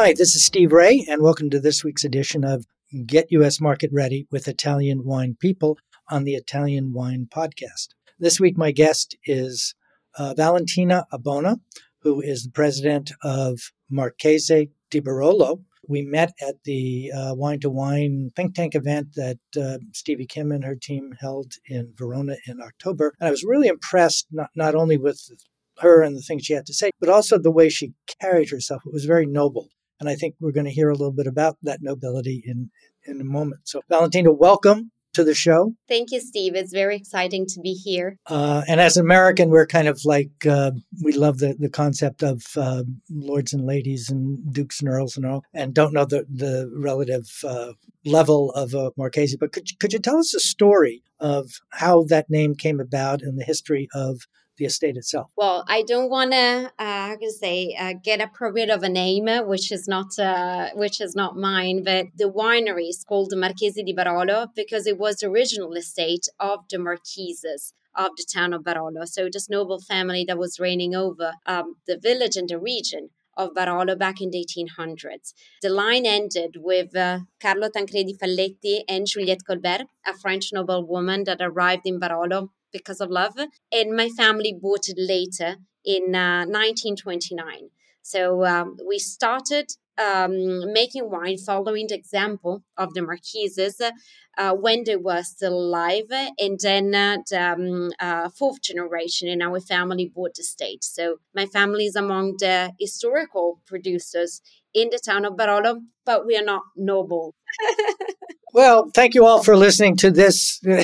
Hi, this is Steve Ray, and welcome to this week's edition of Get U.S. Market Ready with Italian Wine People on the Italian Wine Podcast. This week, my guest is uh, Valentina Abbona, who is the president of Marchesi di Barolo. We met at the uh, Wine to Wine think tank event that uh, Stevie Kim and her team held in Verona in October. And I was really impressed not, not only with her and the things she had to say, but also the way she carried herself. It was very noble. And I think we're going to hear a little bit about that nobility in, in a moment. So, Valentina, welcome to the show. Thank you, Steve. It's very exciting to be here. Uh, and as an American, we're kind of like, uh, we love the, the concept of uh, lords and ladies and dukes and earls and all, and don't know the, the relative uh, level of a Marchese. But could, could you tell us a story of how that name came about and the history of the estate itself? Well, I don't want to, uh, can say, uh, get appropriate of a name, which is not, uh, which is not mine. But the winery is called the Marchesi di Barolo because it was the original estate of the Marquises of the town of Barolo. So this noble family that was reigning over um, the village and the region of Barolo back in the 1800s. The line ended with uh, Carlo Tancredi Falletti and Juliette Colbert, a French noblewoman that arrived in Barolo because of love. And my family bought it later in uh, 1929. So um, we started um, making wine following the example of the Marquises uh, when they were still alive. And then uh, the um, uh, fourth generation in our family bought the estate. So my family is among the historical producers in the town of Barolo, but we are not noble. Well, thank you all for listening to this. how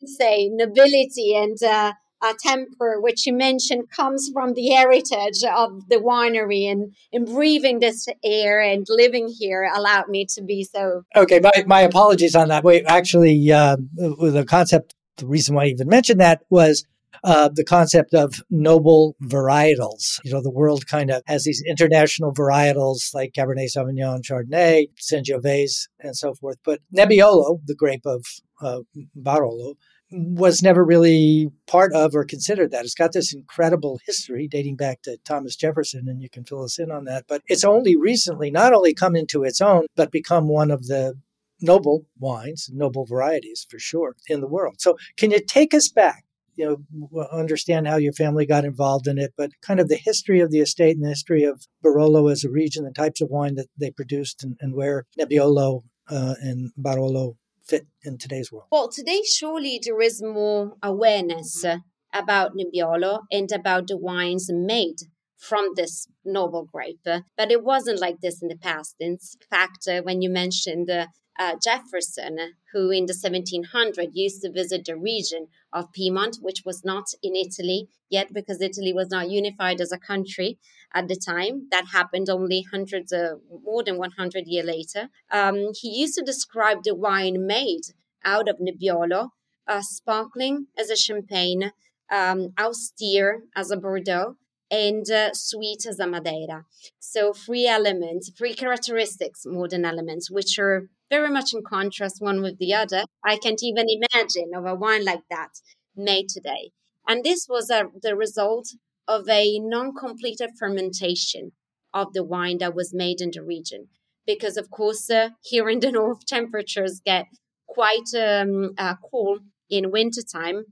to say nobility and uh, a temper, which you mentioned, comes from the heritage of the winery and, and breathing this air and living here allowed me to be so. Okay, my, my apologies on that. Wait, actually, uh, the concept, the reason why I even mentioned that was uh, the concept of noble varietals. You know, the world kind of has these international varietals like Cabernet Sauvignon, Chardonnay, Sangiovese, and so forth. But Nebbiolo, the grape of uh, Barolo, was never really part of or considered that. It's got this incredible history dating back to Thomas Jefferson, and you can fill us in on that. But it's only recently not only come into its own, but become one of the noble wines, noble varieties for sure in the world. So, can you take us back you know understand how your family got involved in it, but kind of the history of the estate and the history of Barolo as a region, the types of wine that they produced, and, and where Nebbiolo uh, and Barolo fit in today's world. Well, today surely there is more awareness about Nebbiolo and about the wines made from this noble grape. But it wasn't like this in the past. In fact, uh, when you mentioned uh, uh, Jefferson, who in the 1700s used to visit the region of Piedmont, which was not in Italy yet because Italy was not unified as a country at the time. That happened only hundreds of, more than 100 years later. Um, he used to describe the wine made out of Nebbiolo, uh, sparkling as a champagne, um, austere as a Bordeaux, and uh, sweet as a Madeira. So three elements, three characteristics more than elements, which are very much in contrast one with the other. I can't even imagine of a wine like that made today. And this was a, the result of a non-completed fermentation of the wine that was made in the region. Because, of course, uh, here in the north, temperatures get quite um, uh, cool in wintertime.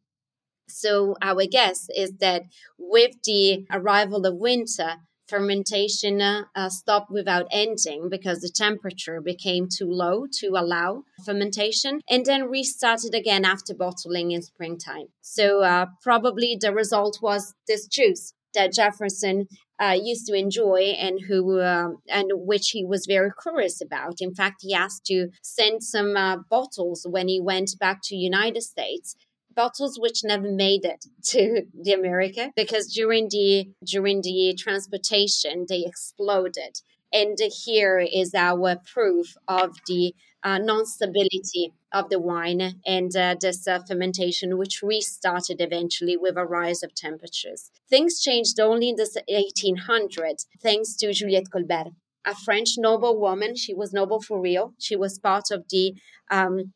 So, our guess is that with the arrival of winter, fermentation uh, stopped without ending because the temperature became too low to allow fermentation and then restarted again after bottling in springtime. So, uh, probably the result was this juice that Jefferson uh, used to enjoy and who uh, and which he was very curious about. In fact, he asked to send some uh, bottles when he went back to United States. Bottles which never made it to the America because during the during the transportation they exploded. And here is our proof of the uh, non-stability of the wine and uh, this uh, fermentation, which restarted eventually with a rise of temperatures. Things changed only in the 1800s, thanks to Juliette Colbert, a French noble woman. She was noble for real. She was part of the um,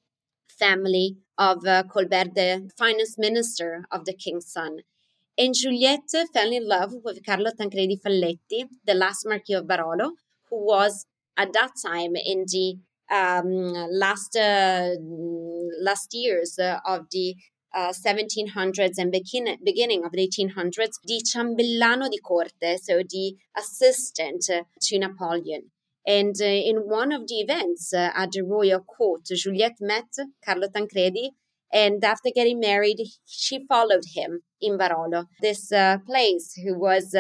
family of uh, Colbert, the finance minister of the king's son. And Juliette fell in love with Carlo Tancredi Falletti, the last Marquis of Barolo, who was at that time in the um, last uh, last years uh, of the uh, 1700s and begin, beginning of the 1800s, the ciambellano di corte, so the assistant to Napoleon. And uh, in one of the events uh, at the royal court, Juliette met Carlo Tancredi, and after getting married, she followed him in Barolo, this uh, place who was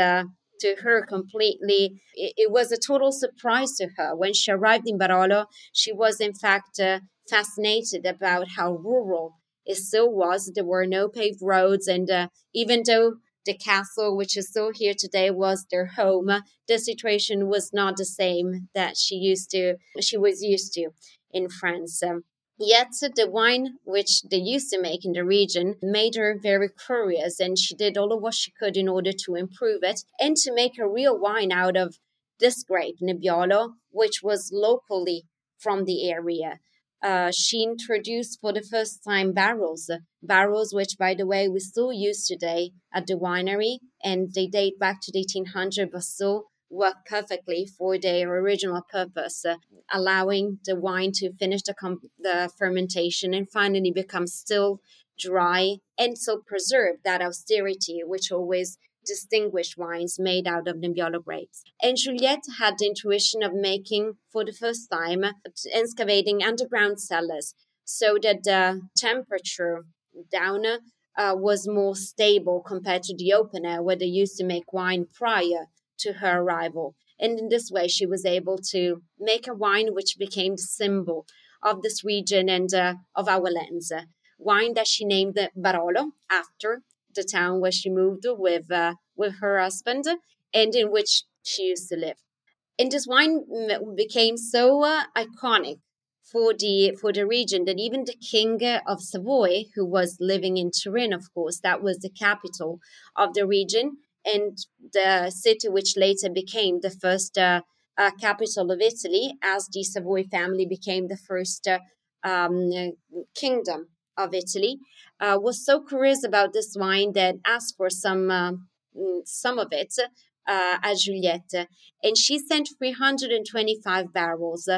to her completely. It, it, was a total surprise to her. When she arrived in Barolo, she was in fact uh, fascinated about how rural it still was. There were no paved roads, and uh, even though the castle, which is still here today, was their home, the situation was not the same that she used to. She was used to in France. Um, Yet the wine which they used to make in the region made her very curious, and she did all of what she could in order to improve it and to make a real wine out of this grape, Nebbiolo, which was locally from the area. Uh, she introduced for the first time barrels, barrels which, by the way, we still use today at the winery, and they date back to the 1800s, but still work perfectly for their original purpose, uh, allowing the wine to finish the, com- the fermentation and finally become still dry and so preserve that austerity which always distinguished wines made out of Nebbiolo grapes. And Juliette had the intuition of making, for the first time, excavating underground cellars so that the temperature down uh, was more stable compared to the open air where they used to make wine prior to her arrival. And in this way, she was able to make a wine which became the symbol of this region and uh, of our lands. Wine that she named Barolo after the town where she moved with uh, with her husband and in which she used to live. And this wine became so uh, iconic for the for the region that even the king of Savoy, who was living in Turin, of course, that was the capital of the region, and the city which later became the first uh, uh, capital of Italy, as the Savoy family became the first uh, um, kingdom of Italy, uh, was so curious about this wine that asked for some uh, mm, some of it uh, at Juliette, and she sent 325 barrels,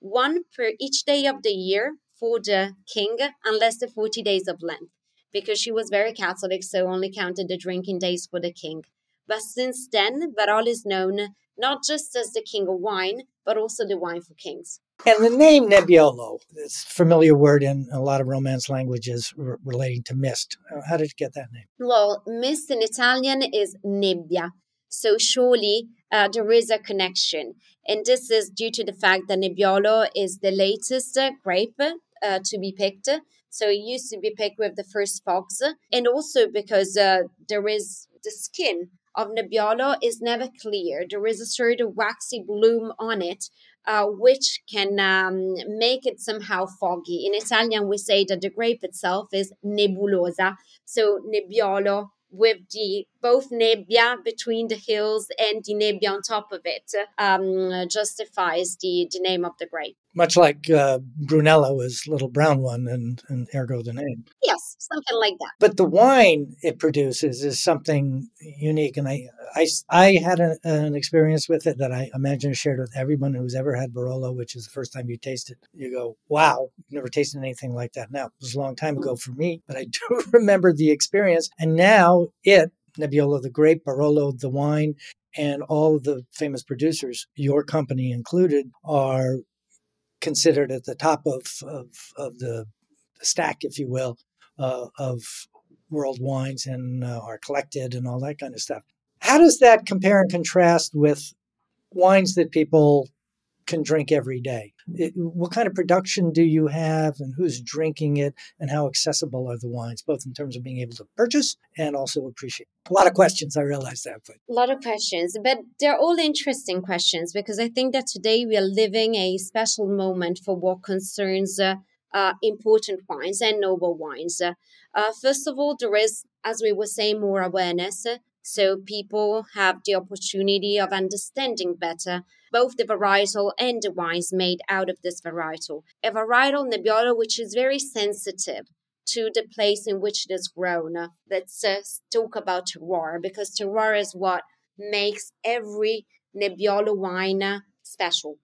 one per each day of the year for the king, unless the 40 days of Lent because she was very Catholic, so only counted the drinking days for the king. But since then, Barolo is known not just as the king of wine, but also the wine for kings. And the name Nebbiolo, this familiar word in a lot of Romance languages r- relating to mist. Uh, how did you get that name? Well, mist in Italian is nebbia. So surely uh, there is a connection. And this is due to the fact that Nebbiolo is the latest grape uh, to be picked. So it used to be picked with the first fogs. And also because uh, there is the skin of Nebbiolo is never clear. There is a sort of waxy bloom on it, uh, which can um, make it somehow foggy. In Italian, we say that the grape itself is nebulosa. So Nebbiolo with the both nebbia between the hills and the nebbia on top of it um, justifies the, the name of the grape. Much like uh, Brunello is little brown one and, and ergo the name. Yes, something like that. But the wine it produces is something unique. And I, I, I had a, an experience with it that I imagine is shared with everyone who's ever had Barolo, which is the first time you taste it. You go, wow, never tasted anything like that. Now, it was a long time ago for me, but I do remember the experience. And now it, Nebbiolo the grape, Barolo the wine, and all of the famous producers, your company included, are considered at the top of, of, of the stack, if you will, uh, of world wines and uh, are collected and all that kind of stuff. How does that compare and contrast with wines that people can drink every day? It, what kind of production do you have and who's drinking it and how accessible are the wines, both in terms of being able to purchase and also appreciate? A lot of questions, I realize that. But. A lot of questions, but they're all interesting questions because I think that today we are living a special moment for what concerns uh, uh, important wines and noble wines. Uh, first of all, there is, as we were saying, more awareness. So people have the opportunity of understanding better both the varietal and the wines made out of this varietal. A varietal Nebbiolo which is very sensitive to the place in which it is grown. Let's uh, talk about terroir because terroir is what makes every Nebbiolo wine special.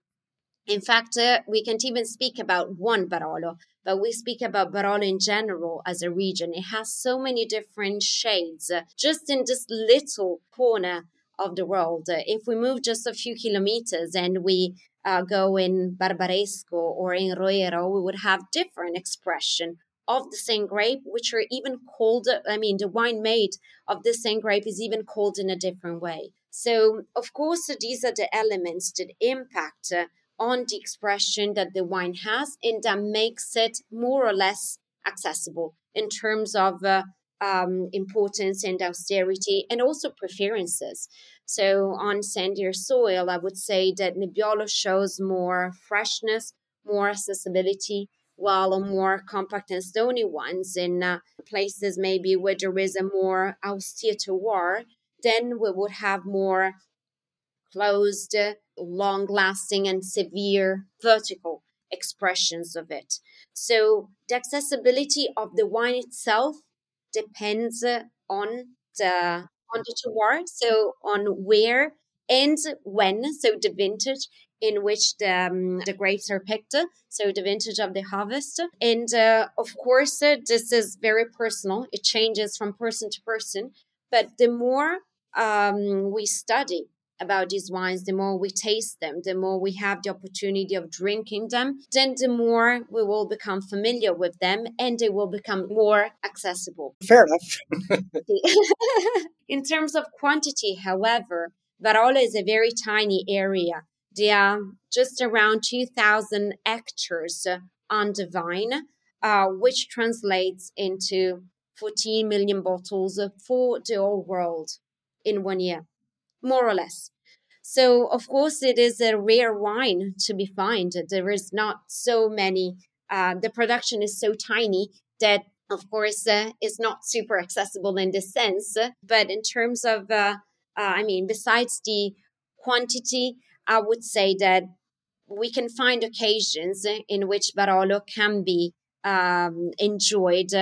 In fact, uh, we can't even speak about one Barolo, but we speak about Barolo in general as a region. It has so many different shades uh, just in this little corner of the world. Uh, if we move just a few kilometers and we uh, go in Barbaresco or in Roero, we would have different expression of the same grape, which are even called, I mean, the wine made of the same grape is even called in a different way. So, of course, these are the elements that impact on the expression that the wine has and that makes it more or less accessible in terms of uh, um, importance and austerity and also preferences. So on sandier soil, I would say that Nebbiolo shows more freshness, more accessibility, while on more compact and stony ones in uh, places maybe where there is a more austere terroir, then we would have more closed long lasting and severe vertical expressions of it. So the accessibility of the wine itself depends on the on the terroir, so on where and when, so the vintage in which the, um, the grapes are picked, so the vintage of the harvest. And uh, of course, uh, this is very personal. It changes from person to person. But the more um, we study about these wines, the more we taste them, the more we have the opportunity of drinking them, then the more we will become familiar with them and they will become more accessible. Fair enough. In terms of quantity, however, Barolo is a very tiny area. There are just around 2,000 hectares on the vine, uh, which translates into 14 million bottles for the whole world in one year more or less. So, of course, it is a rare wine to be found. There is not so many, uh, the production is so tiny that, of course, uh, not super accessible in this sense. But in terms of, uh, uh I mean, besides the quantity, I would say that we can find occasions in which Barolo can be um, enjoyed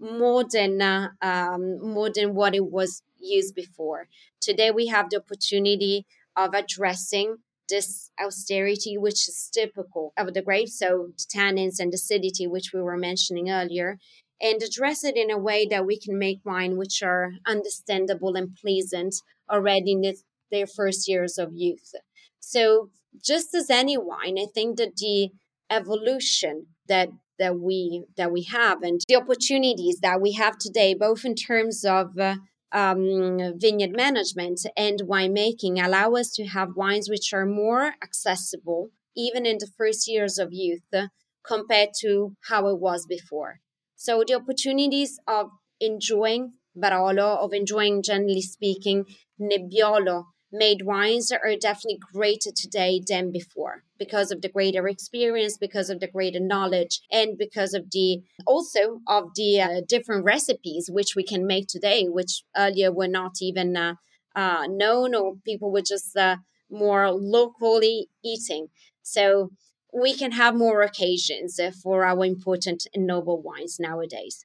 more than uh, um, more than what it was used before. Today we have the opportunity of addressing this austerity, which is typical of the grape, so the tannins and acidity, which we were mentioning earlier, and address it in a way that we can make wine which are understandable and pleasant already in their first years of youth. So, just as any wine, I think that the evolution that that we that we have and the opportunities that we have today, both in terms of uh, um, vineyard management and winemaking allow us to have wines which are more accessible even in the first years of youth compared to how it was before. So the opportunities of enjoying Barolo, of enjoying, generally speaking, Nebbiolo made wines are definitely greater today than before because of the greater experience because of the greater knowledge and because of the also of the uh, different recipes which we can make today which earlier were not even uh, uh, known or people were just uh, more locally eating. So we can have more occasions uh, for our important and noble wines nowadays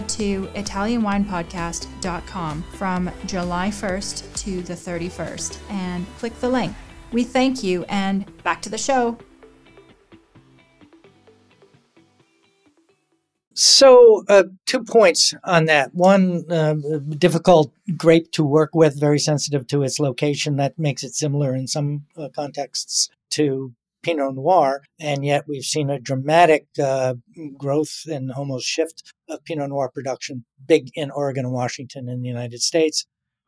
to ItalianWinePodcast.com from July 1st to the 31st and click the link. We thank you and back to the show. So, uh, two points on that. One, uh, difficult grape to work with, very sensitive to its location. That makes it similar in some uh, contexts to Pinot Noir, and yet we've seen a dramatic uh, growth and almost shift of Pinot Noir production, big in Oregon and Washington in the United States.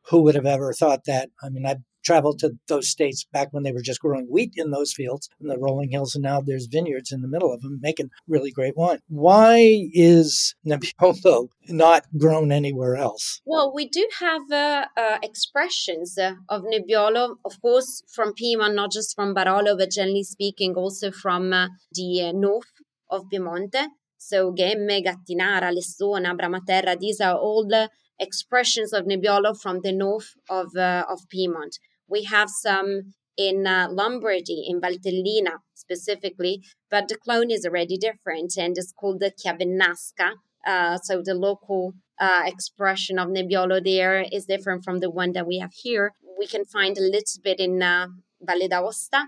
Who would have ever thought that? I mean, I've traveled to those states back when they were just growing wheat in those fields in the rolling hills, and now there's vineyards in the middle of them making really great wine. Why is Nebbiolo not grown anywhere else? Well, we do have uh, uh, expressions uh, of Nebbiolo, of course, from Piedmont, not just from Barolo, but generally speaking, also from uh, the uh, north of Piemonte. So Ghemme, Gattinara, Lessona, Bramaterra, these are all the expressions of Nebbiolo from the north of, uh, of Piedmont. We have some in uh, Lombardy, in Valtellina specifically, but the clone is already different and it's called the Chiavenasca. Uh, so the local uh, expression of Nebbiolo there is different from the one that we have here. We can find a little bit in uh, Valle d'Aosta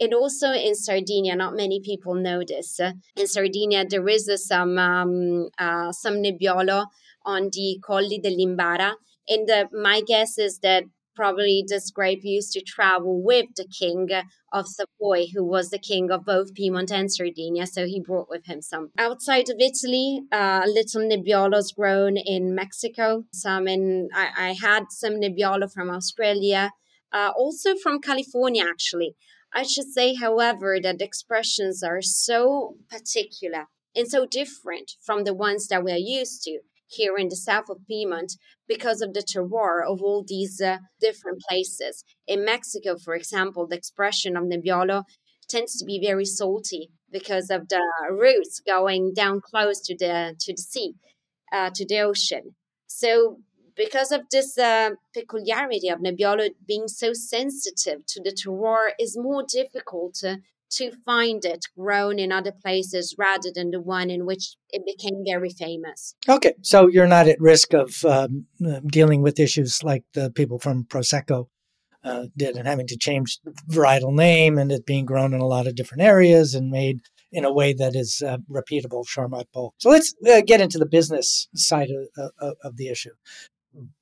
and also in Sardinia. Not many people know this. in Sardinia, there is some um, uh, some Nebbiolo on the Colli del Limbara, and uh, my guess is that probably grape used to travel with the king of Savoy, who was the king of both Piedmont and Sardinia. So he brought with him some. Outside of Italy, uh, little Nebbiolos grown in Mexico. Some in, I, I had some Nebbiolo from Australia, uh, also from California, actually. I should say, however, that expressions are so particular and so different from the ones that we are used to here in the south of Piedmont because of the terroir of all these uh, different places. In Mexico, for example, the expression of Nebbiolo tends to be very salty because of the roots going down close to the to the sea, uh, to the ocean. So because of this uh, peculiarity of Nebbiolo being so sensitive to the terroir, is more difficult to, to find it grown in other places rather than the one in which it became very famous. Okay, so you're not at risk of um, uh, dealing with issues like the people from Prosecco uh, did and having to change the varietal name and it being grown in a lot of different areas and made in a way that is uh, repeatable, Charmat Pol. So let's uh, get into the business side of, of, of the issue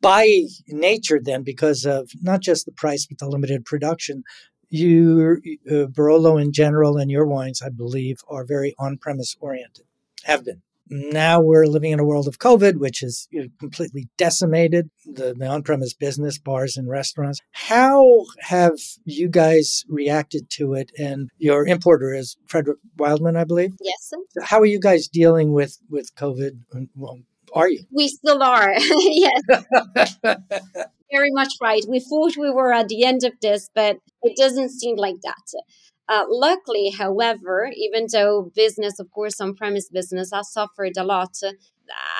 by nature, then, because of not just the price, but the limited production, you, uh, Barolo in general and your wines, I believe, are very on premise oriented, have been. Now we're living in a world of COVID, which has you know, completely decimated the, the on premise business, bars and restaurants. How have you guys reacted to it? And your importer is Frederick Wildman, I believe. Yes. How are you guys dealing with, with COVID? Well, are you? We still are. yes. Very much right. We thought we were at the end of this, but it doesn't seem like that. Uh, luckily, however, even though business, of course, on premise business has suffered a lot,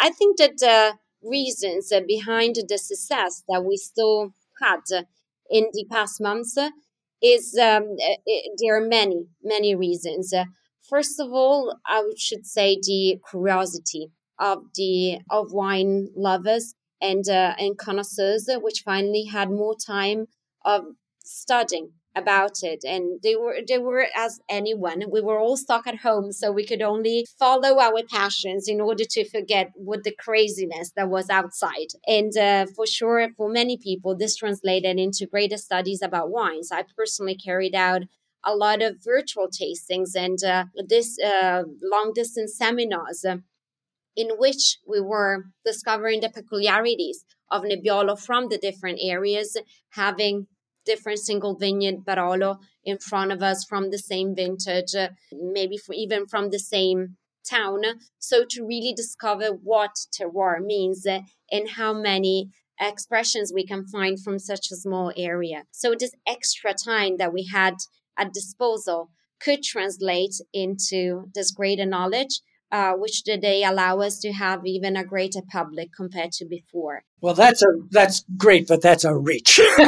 I think that the reasons behind the success that we still had in the past months is um, it, there are many, many reasons. First of all, I should say the curiosity of the of wine lovers and uh, and connoisseurs, which finally had more time of studying about it. And they were they were as anyone. We were all stuck at home so we could only follow our passions in order to forget what the craziness that was outside. And uh, for sure for many people this translated into greater studies about wines. I personally carried out a lot of virtual tastings and uh, this uh, long distance seminars in which we were discovering the peculiarities of Nebbiolo from the different areas, having different single vineyard Barolo in front of us from the same vintage, maybe even from the same town. So to really discover what terroir means and how many expressions we can find from such a small area. So this extra time that we had at disposal could translate into this greater knowledge uh, which today allow us to have even a greater public compared to before. Well, that's a that's great, but that's a reach.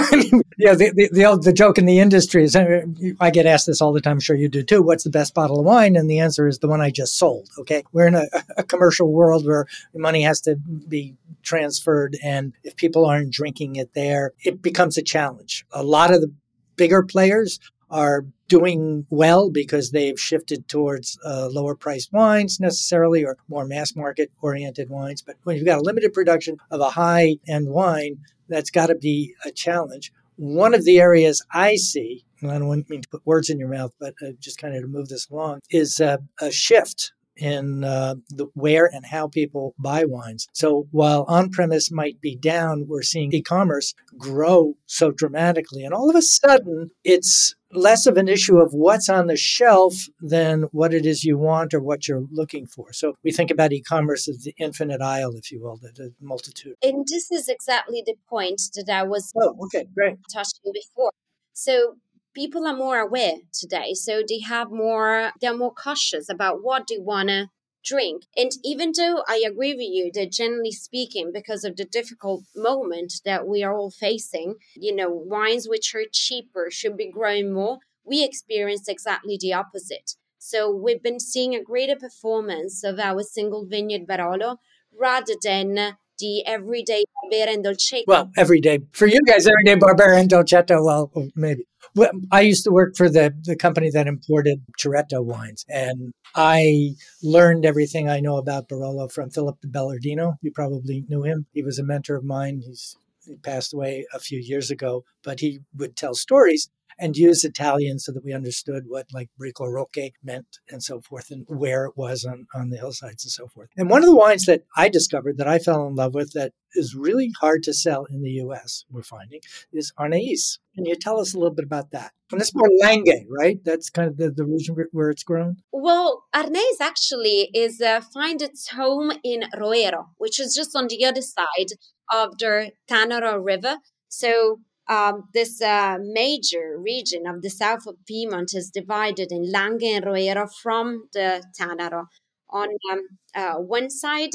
yeah, the, the, the the joke in the industry is I get asked this all the time. I'm sure you do too. What's the best bottle of wine? And the answer is the one I just sold. Okay, we're in a, a commercial world where money has to be transferred, and if people aren't drinking it there, it becomes a challenge. A lot of the bigger players are doing well because they've shifted towards uh, lower priced wines necessarily or more mass market oriented wines. But when you've got a limited production of a high end wine, that's got to be a challenge. One of the areas I see, and I don't mean to put words in your mouth, but uh, just kind of to move this along, is uh, a shift in uh, the where and how people buy wines. So while on premise might be down, we're seeing e commerce grow so dramatically. And all of a sudden, it's less of an issue of what's on the shelf than what it is you want or what you're looking for. So we think about e-commerce as the infinite aisle, if you will, the, the multitude. And this is exactly the point that I was oh, okay, great. touching before. So people are more aware today so they have more they're more cautious about what they want to drink and even though i agree with you that generally speaking because of the difficult moment that we are all facing you know wines which are cheaper should be growing more we experience exactly the opposite so we've been seeing a greater performance of our single vineyard barolo rather than the everyday Barbera and Dolcetto. Well, every day. For you guys, everyday Barbera and Dolcetto, well, maybe. Well, I used to work for the, the company that imported Ceretto wines, and I learned everything I know about Barolo from Philip Bellardino. You probably knew him. He was a mentor of mine. He's he passed away a few years ago, but he would tell stories and use Italian so that we understood what like Bricco Rocche meant and so forth and where it was on, on the hillsides and so forth. And one of the wines that I discovered that I fell in love with that is really hard to sell in the US, we're finding, is Arneis. Can you tell us a little bit about that? And it's more Langhe, right? That's kind of the, the region where it's grown. Well, Arneis actually is uh, find its home in Roero, which is just on the other side of the Tanaro River. So um, this uh, major region of the south of Piedmont is divided in Langhe and Roero from the Tanaro. On um, uh, one side,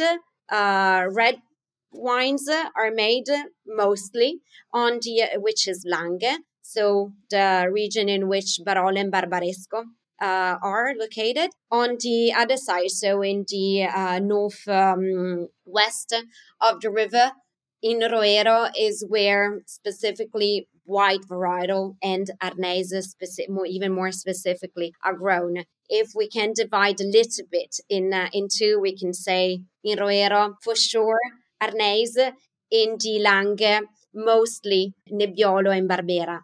uh, red wines are made mostly on the which is Langhe, so the region in which Barolo and Barbaresco uh, are located. On the other side, so in the uh, north um, west of the river, in Roero is where specifically white varietal and Arneis, specific, more, even more specifically, are grown. If we can divide a little bit in uh, into, we can say in Roero for sure Arneis, in Di Langhe mostly Nebbiolo and Barbera.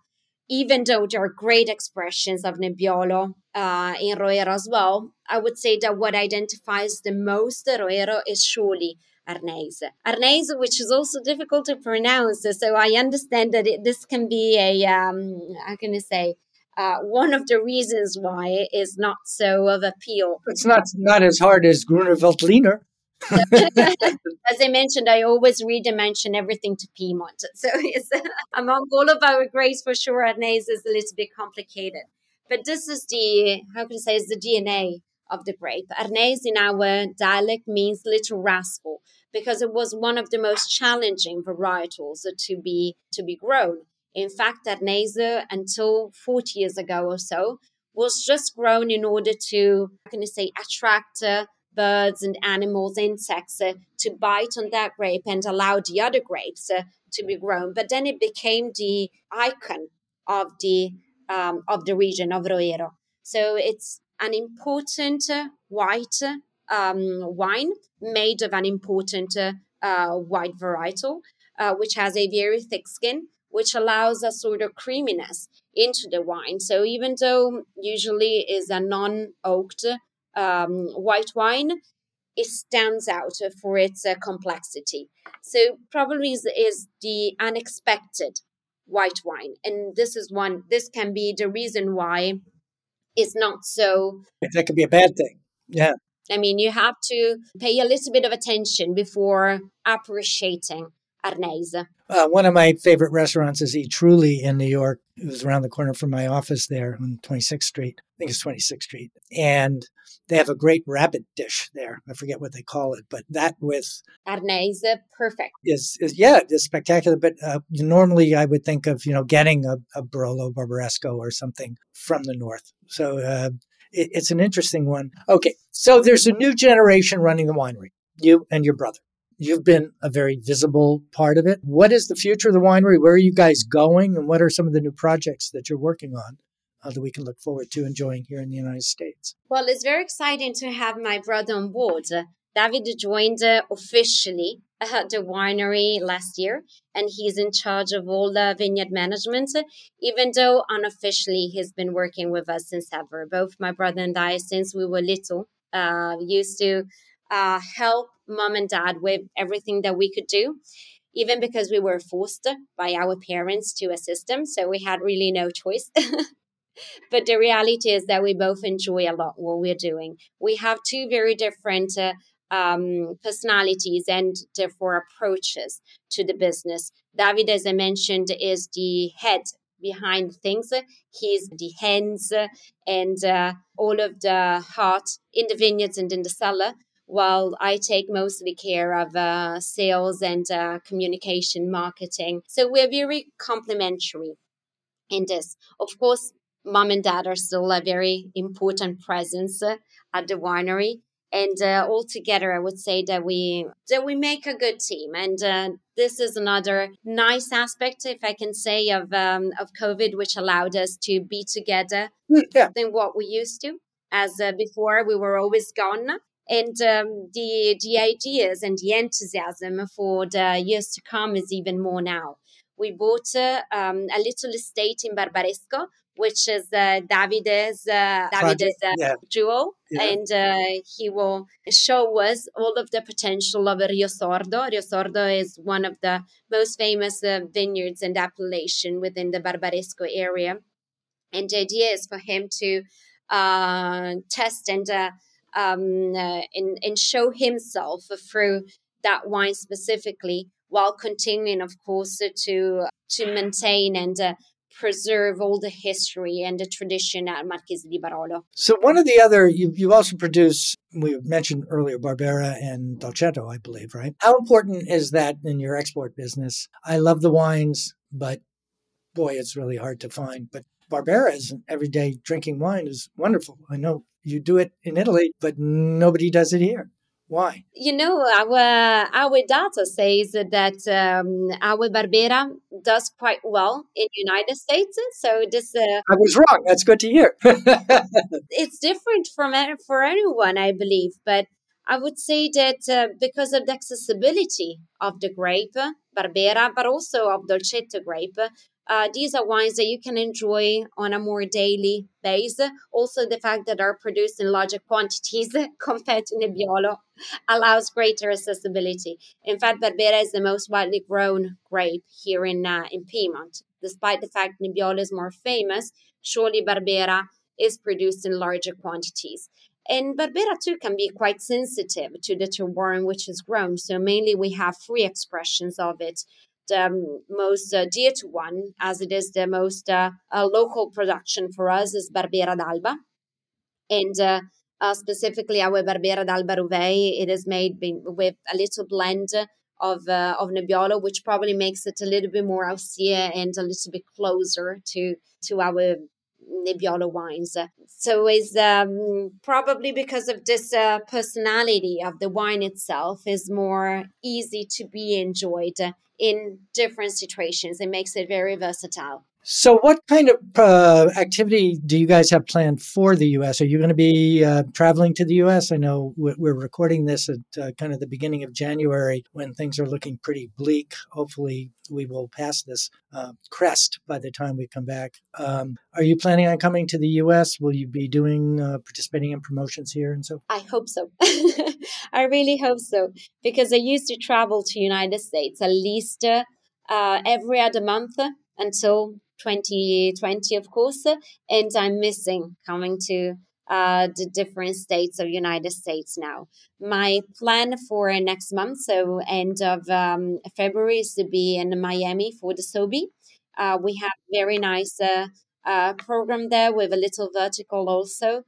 Even though there are great expressions of Nebbiolo uh, in Roero as well, I would say that what identifies the most Roero is surely Arneis. Arneis, which is also difficult to pronounce. So I understand that it, this can be a, um, how can I say, uh, one of the reasons why it is not so of appeal. It's not not as hard as Gruner Veltliner. as I mentioned, I always and everything to Piedmont. So it's, among all of our grades, for sure, Arneis is a little bit complicated. But this is the, how can I say, is the DNA of the grape. Arneis in our dialect means little rascal because it was one of the most challenging varietals to be to be grown. In fact, Arneis until 40 years ago or so was just grown in order to, how can I say, attract uh, birds and animals, insects uh, to bite on that grape and allow the other grapes uh, to be grown. But then it became the icon of the um, of the region of Roero. So it's an important uh, white um, wine made of an important uh, white varietal, uh, which has a very thick skin, which allows a sort of creaminess into the wine. So even though usually is a non-oaked um, white wine, it stands out for its uh, complexity. So probably is, is the unexpected white wine, and this is one. This can be the reason why it's not so. That could be a bad thing. Yeah. I mean, you have to pay a little bit of attention before appreciating Arneis. Uh, one of my favorite restaurants is Eataly in New York. It was around the corner from my office there on 26th Street. I think it's 26th Street. And they have a great rabbit dish there. I forget what they call it, but that with Arneis, perfect. Is, is yeah, it's spectacular. But uh, normally I would think of, you know, getting a, a Barolo Barbaresco or something from the north. So uh, it, it's an interesting one. Okay. So there's a new generation running the winery, you and your brother. You've been a very visible part of it. What is the future of the winery? Where are you guys going? And what are some of the new projects that you're working on uh, that we can look forward to enjoying here in the United States? Well, it's very exciting to have my brother on board. David joined uh, officially uh, the winery last year, and he's in charge of all the vineyard management, even though unofficially he's been working with us since ever. Both my brother and I, since we were little, uh, used to uh, help mom and dad with everything that we could do, even because we were forced by our parents to assist them. So we had really no choice. but the reality is that we both enjoy a lot what we're doing. We have two very different uh, um, personalities and therefore approaches to the business. David, as I mentioned, is the head behind things. He's the hands and uh, all of the heart in the vineyards and in the cellar while I take mostly care of uh, sales and uh, communication marketing. So we're very complementary in this. Of course, mom and dad are still a very important presence uh, at the winery. And uh, all together, I would say that we that we make a good team, and uh, this is another nice aspect, if I can say, of um, of COVID, which allowed us to be together mm, yeah. than what we used to. As uh, before, we were always gone, and um, the the ideas and the enthusiasm for the years to come is even more now. We bought uh, um, a little estate in Barbaresco, which is uh, Davide's uh, Davide's uh, yeah. jewel, yeah. and uh, he will show us all of the potential of Rio Sordo. Rio Sordo is one of the most famous uh, vineyards and appellation within the Barbaresco area, and the idea is for him to uh, test and um, uh, and, and show himself through that wine specifically while continuing of course to to maintain and uh, preserve all the history and the tradition at Marchesi di Barolo. So one of the other you you also produce we mentioned earlier Barbera and Dolcetto, I believe, right? How important is that in your export business? I love the wines, but boy, it's really hard to find. But Barbera is an everyday drinking wine is wonderful. I know you do it in Italy, but nobody does it here. Why? You know, our our data says that um, our Barbera does quite well in United States. So this, uh, I was wrong. That's good to hear. it's different from for anyone, I believe, but I would say that uh, because of the accessibility of the grape, Barbera, but also of Dolcetto grape, uh, these are wines that you can enjoy on a more daily basis. Also, the fact that are produced in larger quantities compared to Nebbiolo allows greater accessibility. In fact, Barbera is the most widely grown grape here in uh, in Piedmont. Despite the fact Nebbiolo is more famous, surely Barbera is produced in larger quantities. And Barbera too can be quite sensitive to the terroir in which it's grown. So mainly we have three expressions of it um, most uh, dear to one, as it is the most uh, uh, local production for us, is Barbera d'Alba. And uh, uh, specifically our Barbera d'Alba Ruvei, it is made with a little blend of uh, of Nebbiolo, which probably makes it a little bit more austere and a little bit closer to to our Nebbiolo wines. So it's um, probably because of this uh, personality of the wine itself is more easy to be enjoyed in different situations. It makes it very versatile. So, what kind of uh, activity do you guys have planned for the U.S.? Are you going to be uh, traveling to the U.S.? I know we're recording this at uh, kind of the beginning of January when things are looking pretty bleak. Hopefully, we will pass this uh, crest by the time we come back. Um, are you planning on coming to the U.S.? Will you be doing uh, participating in promotions here and so? I hope so. I really hope so because I used to travel to United States at least uh, every other month until 2020, of course, and I'm missing coming to uh, the different states of United States now. My plan for next month, so end of um, February, is to be in Miami for the SoBe. Uh, we have very nice uh, uh, program there with a little vertical also.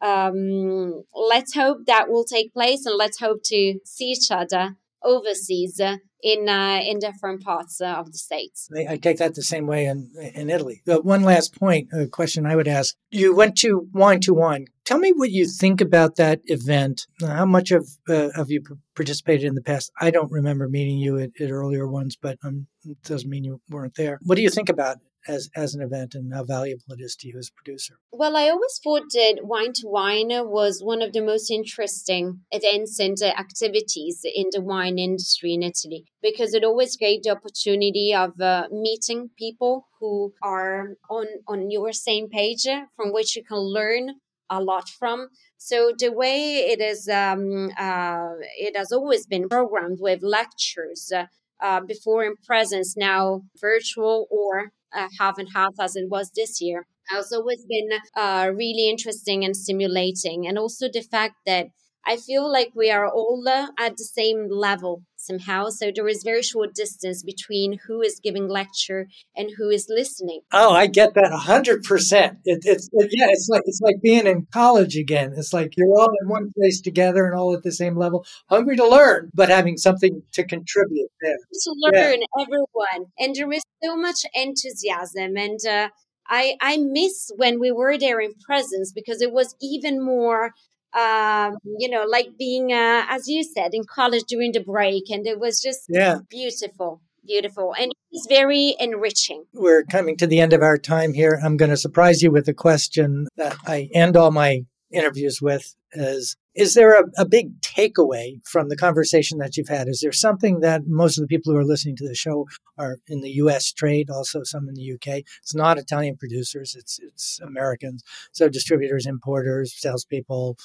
Um, let's hope that will take place, and let's hope to see each other overseas in uh, in different parts uh, of the states. I, take that the same way in in Italy. Uh, one last point, a question I would ask: You went to Wine to Wine. Tell me what you think about that event. How much of uh, have you participated in the past? I don't remember meeting you at, at earlier ones, but um, it doesn't mean you weren't there. What do you think about as as an event and how valuable it is to you as a producer? Well, I always thought that Wine to Wine was one of the most interesting events and activities in the wine industry in Italy because it always gave the opportunity of uh, meeting people who are on on your same page from which you can learn a lot from. So the way it is, um, uh, it has always been programmed with lectures. Uh, uh, before in presence, now virtual or uh, half and half as it was this year has always been uh, really interesting and stimulating. And also the fact that I feel like we are all uh, at the same level somehow. So there is very short distance between who is giving lecture and who is listening. Oh, I get that hundred percent. It's it, yeah, it's like it's like being in college again. It's like you're all in one place together and all at the same level, hungry to learn, but having something to contribute there. To learn, yeah. everyone, and there is so much enthusiasm and. Uh, I, I miss when we were there in presence because it was even more um, you know, like being, uh, as you said, in college during the break. And it was just yeah. beautiful, beautiful. And it's very enriching. We're coming to the end of our time here. I'm going to surprise you with a question that I end all my interviews with is is there a, a, big takeaway from the conversation that you've had? Is there something that most of the people who are listening to the show are in the U.S. trade, also some in the UK? It's not Italian producers; it's it's Americans. So distributors, importers, salespeople,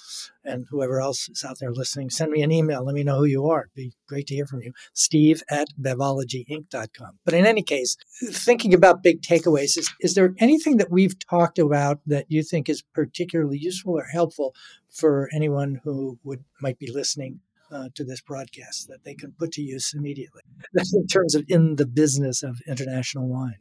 and whoever else is out there listening, send me an email. Let me know who you are. It'd be great to hear from you. Steve at bevologyinc.com. But in any case, thinking about big takeaways, is, is there anything that we've talked about that you think is particularly useful or helpful for anyone who would might be listening uh, to this broadcast that they can put to use immediately in terms of in the business of international wine?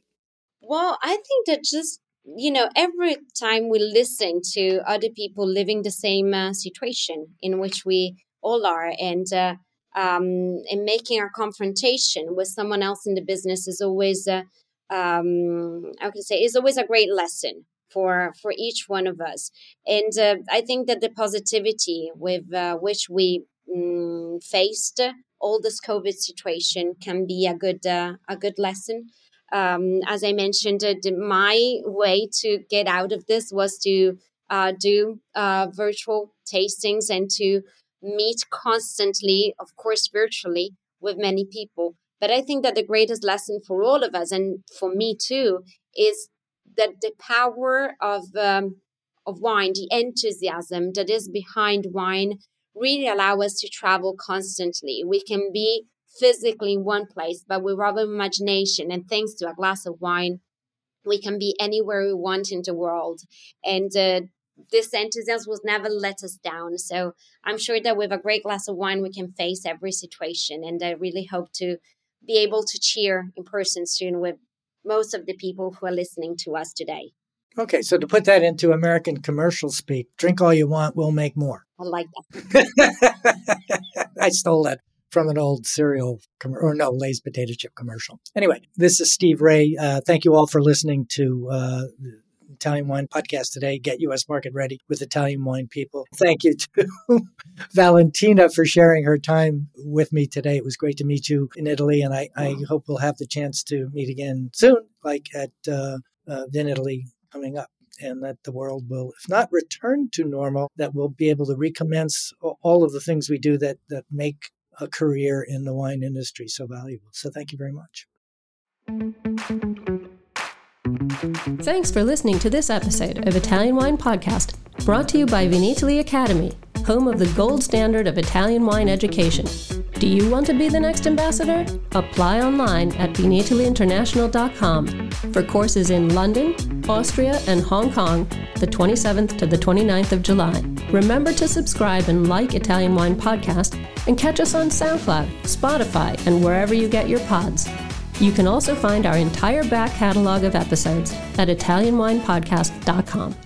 Well, I think that just you know every time we listen to other people living the same uh, situation in which we all are and uh, um, and making our confrontation with someone else in the business is always uh, um, I can say is always a great lesson for for each one of us. And uh, i think that the positivity with uh, which we mm, faced all this covid situation can be a good uh, a good lesson. Um, as i mentioned uh, my way to get out of this was to uh, do uh, virtual tastings and to meet constantly of course virtually with many people. But i think that the greatest lesson for all of us and for me too is that the power of um, of wine, the enthusiasm that is behind wine, really allow us to travel constantly. We can be physically in one place, but with our imagination and thanks to a glass of wine, we can be anywhere we want in the world. And uh, this enthusiasm will never let us down. So I'm sure that with a great glass of wine, we can face every situation. And I really hope to be able to cheer in person soon with most of the people who are listening to us today. Okay, so to put that into American commercial speak, drink all you want, we'll make more. I like that. I stole that from an old cereal com- or no Lay's potato chip commercial. Anyway, this is Steve Raye. Uh, thank you all for listening to uh, Italian Wine Podcast today. Get U.S. market ready with Italian wine people. Thank you to Valentina for sharing her time with me today. It was great to meet you in Italy, and I, I hope we'll have the chance to meet again soon, like at uh, uh, Vinitaly coming up. And that the world will, if not return to normal, that we'll be able to recommence all of the things we do that, that make a career in the wine industry so valuable. So thank you very much. Thanks for listening to this episode of Italian Wine Podcast, brought to you by Vinitaly Academy, home of the gold standard of Italian wine education. Do you want to be the next ambassador? Apply online at vinitalyinternational.com for courses in London, Austria, and Hong Kong the 27th to the 29th of July. Remember to subscribe and like Italian Wine Podcast and catch us on SoundCloud, Spotify, and wherever you get your pods. You can also find our entire back catalog of episodes at ItalianWinePodcast.com.